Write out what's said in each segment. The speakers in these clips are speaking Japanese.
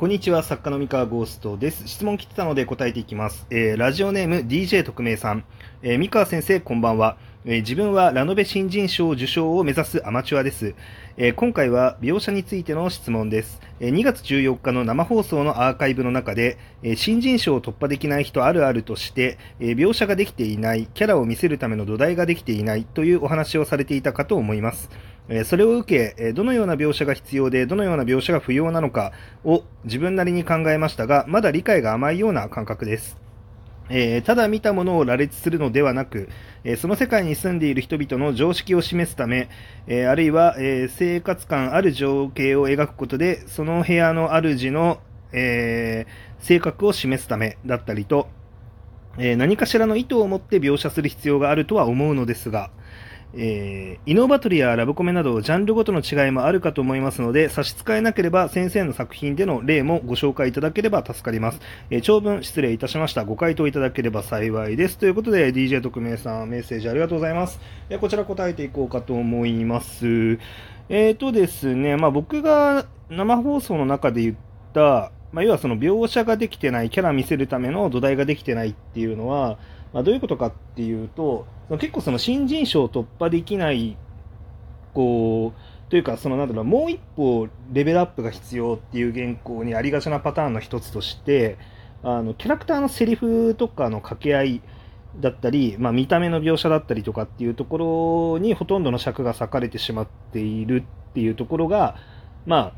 こんにちは、作家の三河ゴーストです。質問来てたので答えていきます。えー、ラジオネーム DJ 特命さん。えー、三河先生、こんばんは。えー、自分はラノベ新人賞受賞を目指すアマチュアです。えー今回は描写についての質問です。え2月14日の生放送のアーカイブの中で、え新人賞を突破できない人あるあるとして、え描写ができていない、キャラを見せるための土台ができていないというお話をされていたかと思います。それを受け、どのような描写が必要で、どのような描写が不要なのかを自分なりに考えましたが、まだ理解が甘いような感覚です。えー、ただ見たものを羅列するのではなく、えー、その世界に住んでいる人々の常識を示すため、えー、あるいは、え生活感ある情景を描くことで、その部屋の主の、え性格を示すためだったりと、え何かしらの意図を持って描写する必要があるとは思うのですが、えー、イノバトリやラブコメなどジャンルごとの違いもあるかと思いますので差し支えなければ先生の作品での例もご紹介いただければ助かります、えー、長文失礼いたしました。ご回答いただければ幸いです。ということで DJ 特命さんメッセージありがとうございます、えー、こちら答えていこうかと思います。えーとですね、まあ、僕が生放送の中で言ったまあ、要はその描写ができてない、キャラ見せるための土台ができてないっていうのは、まあ、どういうことかっていうと、結構その新人賞を突破できない、こう、というか、そのなんだろう、もう一歩レベルアップが必要っていう原稿にありがちなパターンの一つとして、あの、キャラクターのセリフとかの掛け合いだったり、まあ、見た目の描写だったりとかっていうところにほとんどの尺が割かれてしまっているっていうところが、まあ、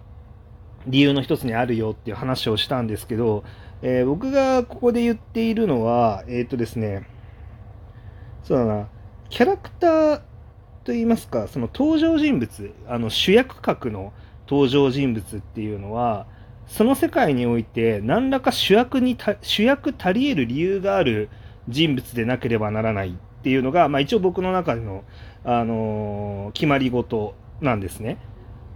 理由の一つにあるよっていう話をしたんですけど、えー、僕がここで言っているのは、えっ、ー、とですね、そうだな、キャラクターといいますか、その登場人物、あの主役格の登場人物っていうのは、その世界において何らか主役に主役足り得る理由がある人物でなければならないっていうのが、まあ、一応僕の中での、あのー、決まり事なんですね。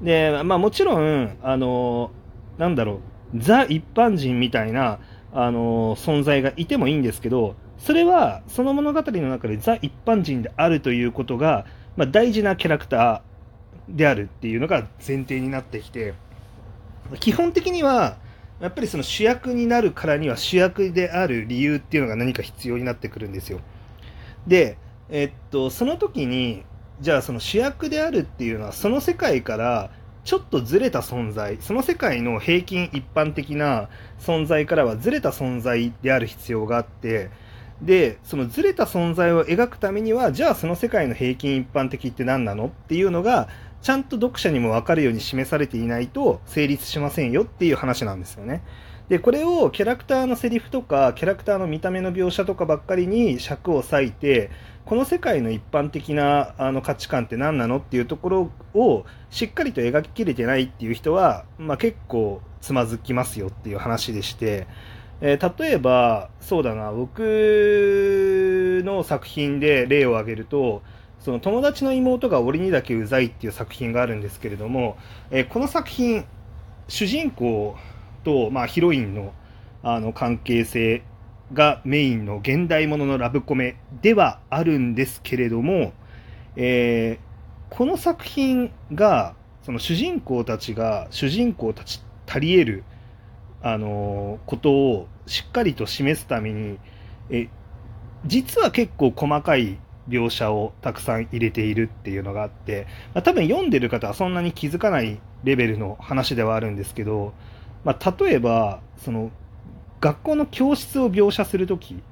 で、まあ、もちろん、あのー、なんだろう、ザ一般人みたいな、あの存在がいてもいいんですけど、それはその物語の中でザ一般人であるということが、まあ、大事なキャラクターであるっていうのが前提になってきて、基本的には、やっぱりその主役になるからには主役である理由っていうのが何か必要になってくるんですよ。で、えっと、その時に、じゃあその主役であるっていうのはその世界からちょっとずれた存在、その世界の平均一般的な存在からはずれた存在である必要があって、で、そのずれた存在を描くためには、じゃあその世界の平均一般的って何なのっていうのが、ちゃんと読者にもわかるように示されていないと成立しませんよっていう話なんですよね。で、これをキャラクターのセリフとか、キャラクターの見た目の描写とかばっかりに尺を割いて、この世界の一般的なあの価値観って何なのっていうところをしっかりと描ききれてないっていう人は、まあ、結構つまずきますよっていう話でして、えー、例えば、そうだな、僕の作品で例を挙げると、その友達の妹が俺にだけうざいっていう作品があるんですけれども、えー、この作品、主人公と、まあ、ヒロインのあの関係性がメインの現代もののラブコメではあるんですけれども、えー、この作品が、その主人公たちが、主人公たち足り得る、あのー、ことをしっかりと示すために、え、実は結構細かい描写をたくさん入れているっていうのがあって、まあ、多分読んでる方はそんなに気づかないレベルの話ではあるんですけど、まあ、例えば、その学校の教室を描写するとき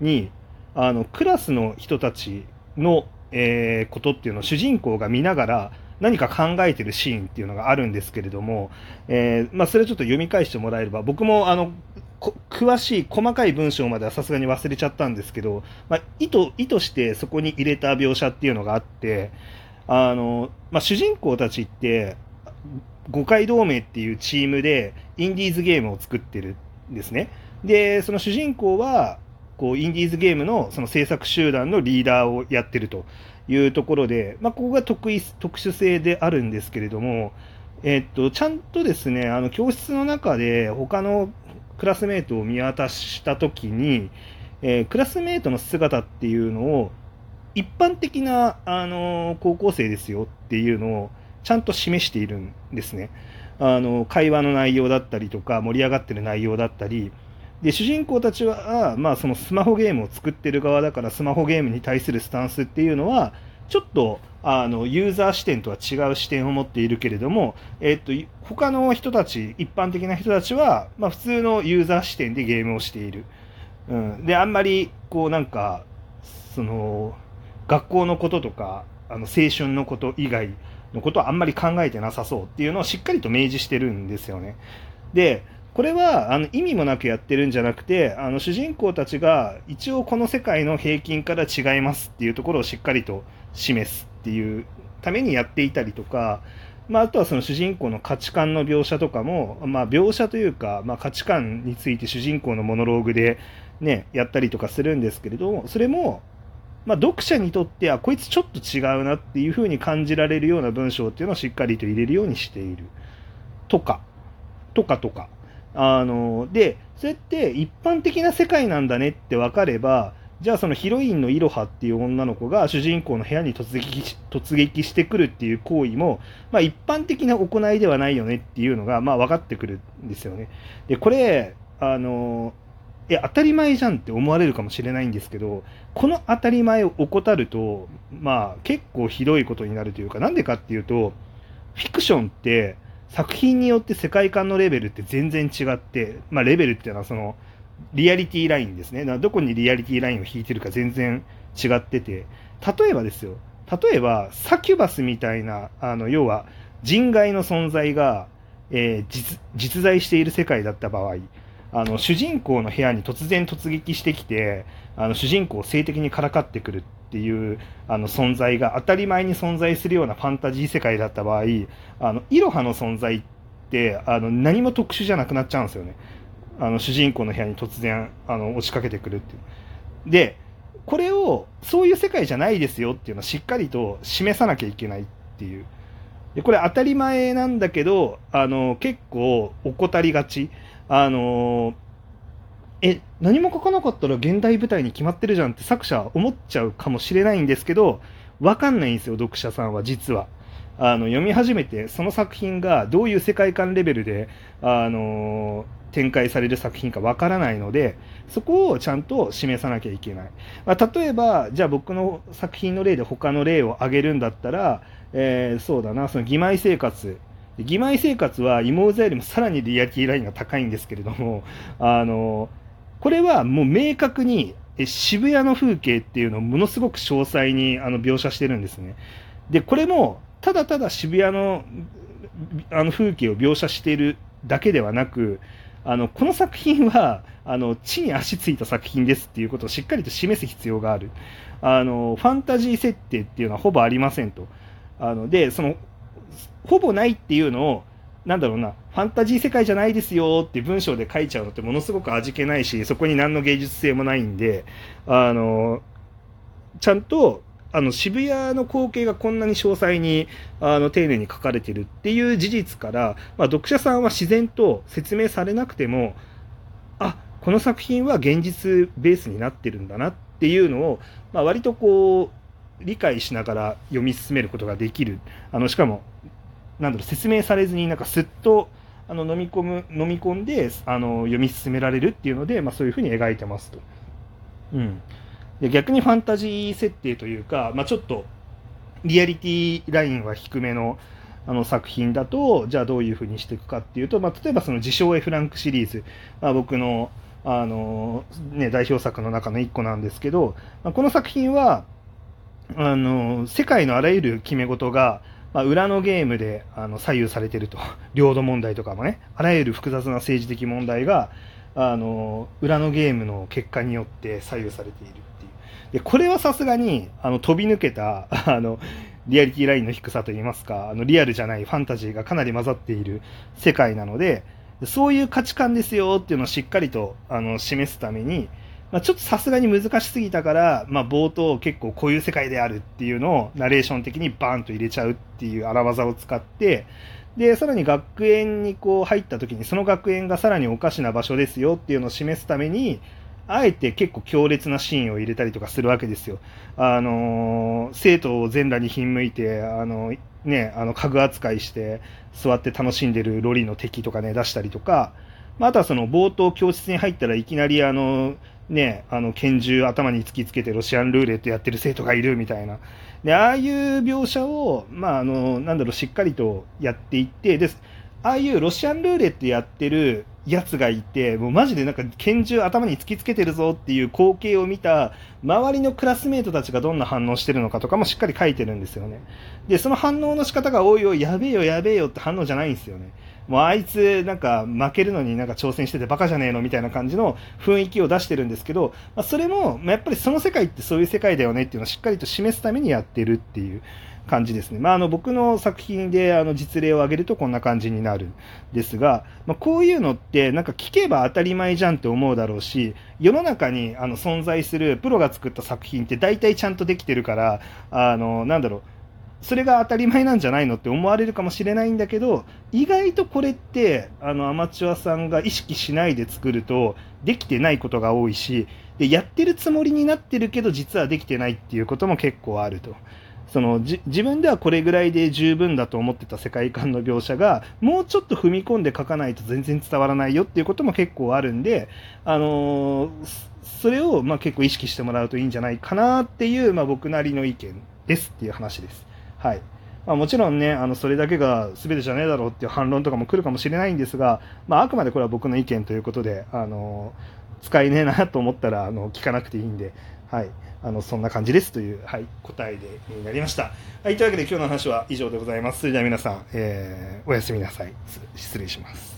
に、あの、クラスの人たちの、えー、ことっていうのを主人公が見ながら何か考えてるシーンっていうのがあるんですけれども、えー、まあ、それちょっと読み返してもらえれば、僕もあの、詳しい細かい文章まではさすがに忘れちゃったんですけど、まあ、意図、意図してそこに入れた描写っていうのがあって、あの、まあ、主人公たちって、五街同盟っていうチームでインディーズゲームを作ってるんですね。で、その主人公は、こう、インディーズゲームのその制作集団のリーダーをやってるというところで、まあ、ここが特異、特殊性であるんですけれども、えっと、ちゃんとですね、あの、教室の中で他のクラスメートを見渡したときに、えー、クラスメートの姿っていうのを、一般的な、あの高校生ですよっていうのをちゃんと示しているんですね。あの会話の内容だったりとか盛り上がってる内容だったり。で主人公たちは、まあ、そのスマホゲームを作ってる側だからスマホゲームに対するスタンスっていうのはちょっとあのユーザー視点とは違う視点を持っているけれども、えっと、他の人たち一般的な人たちは、まあ、普通のユーザー視点でゲームをしている、うん、であんまりこうなんかその学校のこととかあの青春のこと以外のことはあんまり考えてなさそうっていうのをしっかりと明示してるんですよね。でこれはあの意味もなくやってるんじゃなくてあの主人公たちが一応この世界の平均から違いますっていうところをしっかりと示すっていうためにやっていたりとか、まあ、あとはその主人公の価値観の描写とかも、まあ、描写というか、まあ、価値観について主人公のモノローグで、ね、やったりとかするんですけれどもそれも、まあ、読者にとってはこいつちょっと違うなっていうふうに感じられるような文章っていうのをしっかりと入れるようにしているとかとかとか。あのでそれって一般的な世界なんだねって分かればじゃあそのヒロインのイロハっていう女の子が主人公の部屋に突撃突撃してくるっていう行為も、まあ、一般的な行いではないよねっていうのが、まあ、分かってくるんですよね。でこれあのえ当たり前じゃんって思われるかもしれないんですけどこの当たり前を怠ると、まあ、結構ひどいことになるというかなんでかっていうとフィクションって作品によって世界観のレベルって全然違って、まあ、レベルっていうのはそのリアリティラインですね。どこにリアリティラインを引いてるか全然違ってて、例えばですよ、例えばサキュバスみたいな、あの要は人外の存在が、えー、実在している世界だった場合、あの主人公の部屋に突然突撃してきて、あの主人公を性的にからかってくるっていうあの存在が当たり前に存在するようなファンタジー世界だった場合あのイロハの存在ってあの何も特殊じゃなくなっちゃうんですよね。あの主人公の部屋に突然あの押しかけてくるっていう。でこれをそういう世界じゃないですよっていうのをしっかりと示さなきゃいけないっていう。でこれ当たり前なんだけどあの結構怠りがち。あのえ、何も書かなかったら現代舞台に決まってるじゃんって作者思っちゃうかもしれないんですけど、わかんないんですよ、読者さんは実は。あの読み始めて、その作品がどういう世界観レベルで、あの展開される作品かわからないので、そこをちゃんと示さなきゃいけない。まあ、例えば、じゃあ僕の作品の例で他の例を挙げるんだったら、えー、そうだな、その義妹生活。義妹生活は妹座よりもさらにリアリティラインが高いんですけれども、あのこれはもう明確に渋谷の風景っていうのをものすごく詳細にあの描写してるんですね。で、これもただただ渋谷のあの風景を描写しているだけではなく、あのこの作品はあの地に足ついた作品ですっていうことをしっかりと示す必要がある。あのファンタジー設定っていうのはほぼありませんと。あので、そのほぼないっていうのをなんだろうな、ファンタジー世界じゃないですよって文章で書いちゃうのってものすごく味気ないし、そこに何の芸術性もないんで、あの、ちゃんと、あの、渋谷の光景がこんなに詳細に、あの、丁寧に書かれてるっていう事実から、まあ、読者さんは自然と説明されなくても、あ、この作品は現実ベースになってるんだなっていうのを、まあ、割とこう、理解しながら読み進めることができる。あの、しかも、なんだろう、説明されずに、なんかすっと、あの、飲み込む、飲み込んで、あの、読み進められるっていうので、まあ、そういうふうに描いてますと。うん。で、逆にファンタジー設定というか、まあ、ちょっと、リアリティラインは低めの、あの作品だと、じゃあどういうふうにしていくかっていうと、まあ、例えばその自称 A フランクシリーズ、まあ、僕の、あの、ね、代表作の中の一個なんですけど、まあ、この作品は、あの、世界のあらゆる決め事が、まあ、裏のゲームであの左右されていると、領土問題とかもね、あらゆる複雑な政治的問題が、あの裏のゲームの結果によって左右されているっていう。で、これはさすがに、あの、飛び抜けた、あの、リアリティラインの低さといいますか、あの、リアルじゃないファンタジーがかなり混ざっている世界なので、そういう価値観ですよっていうのをしっかりと、あの、示すために、まあ、ちょっとさすがに難しすぎたから、まあ、冒頭結構こういう世界であるっていうのをナレーション的にバーンと入れちゃうっていう荒技を使って、で、さらに学園にこう入った時にその学園がさらにおかしな場所ですよっていうのを示すために、あえて結構強烈なシーンを入れたりとかするわけですよ。あのー、生徒を全裸にひんむいて、あのー、ね、あの、家具扱いして、座って楽しんでるロリの敵とかね、出したりとか、まあ、あとはその冒頭教室に入ったらいきなりあの、ね、あの拳銃頭に突きつけてロシアンルーレットやってる生徒がいるみたいな。で、ああいう描写を、まあ、あの、なんだろう、しっかりとやっていって、で、ああいうロシアンルーレットやってるやつがいて、もうマジでなんか拳銃頭に突きつけてるぞっていう光景を見た周りのクラスメートたちがどんな反応してるのかとかもしっかり書いてるんですよね。で、その反応の仕方がおいおいやべえよやべえよって反応じゃないんですよね。もうあいつなんか負けるのになんか挑戦しててバカじゃねえのみたいな感じの雰囲気を出してるんですけど、まあ、それも、ま、やっぱりその世界ってそういう世界だよねっていうのをしっかりと示すためにやってるっていう感じですね。まあ、あの僕の作品であの実例を挙げるとこんな感じになるんですが、まあ、こういうのってなんか聞けば当たり前じゃんって思うだろうし、世の中にあの存在するプロが作った作品って大体ちゃんとできてるから、あの、なんだろう、それが当たり前なんじゃないのって思われるかもしれないんだけど、意外とこれって、あの、アマチュアさんが意識しないで作ると、できてないことが多いし、で、やってるつもりになってるけど、実はできてないっていうことも結構あると。その自分ではこれぐらいで十分だと思ってた世界観の描写がもうちょっと踏み込んで書かないと全然伝わらないよっていうことも結構あるんで、あのー、それをまあ結構意識してもらうといいんじゃないかなっていう、まあ、僕なりの意見ですっていう話です。はい。まあ、もちろんね、あの、それだけが全てじゃねえだろうっていう反論とかも来るかもしれないんですが、まあ、あくまでこれは僕の意見ということで、あの、使えねえなと思ったら、あの、聞かなくていいんで、はい。あの、そんな感じですという、はい、答えで、になりました。はい、というわけで今日の話は以上でございます。それでは皆さん、えー、おやすみなさい。失礼します。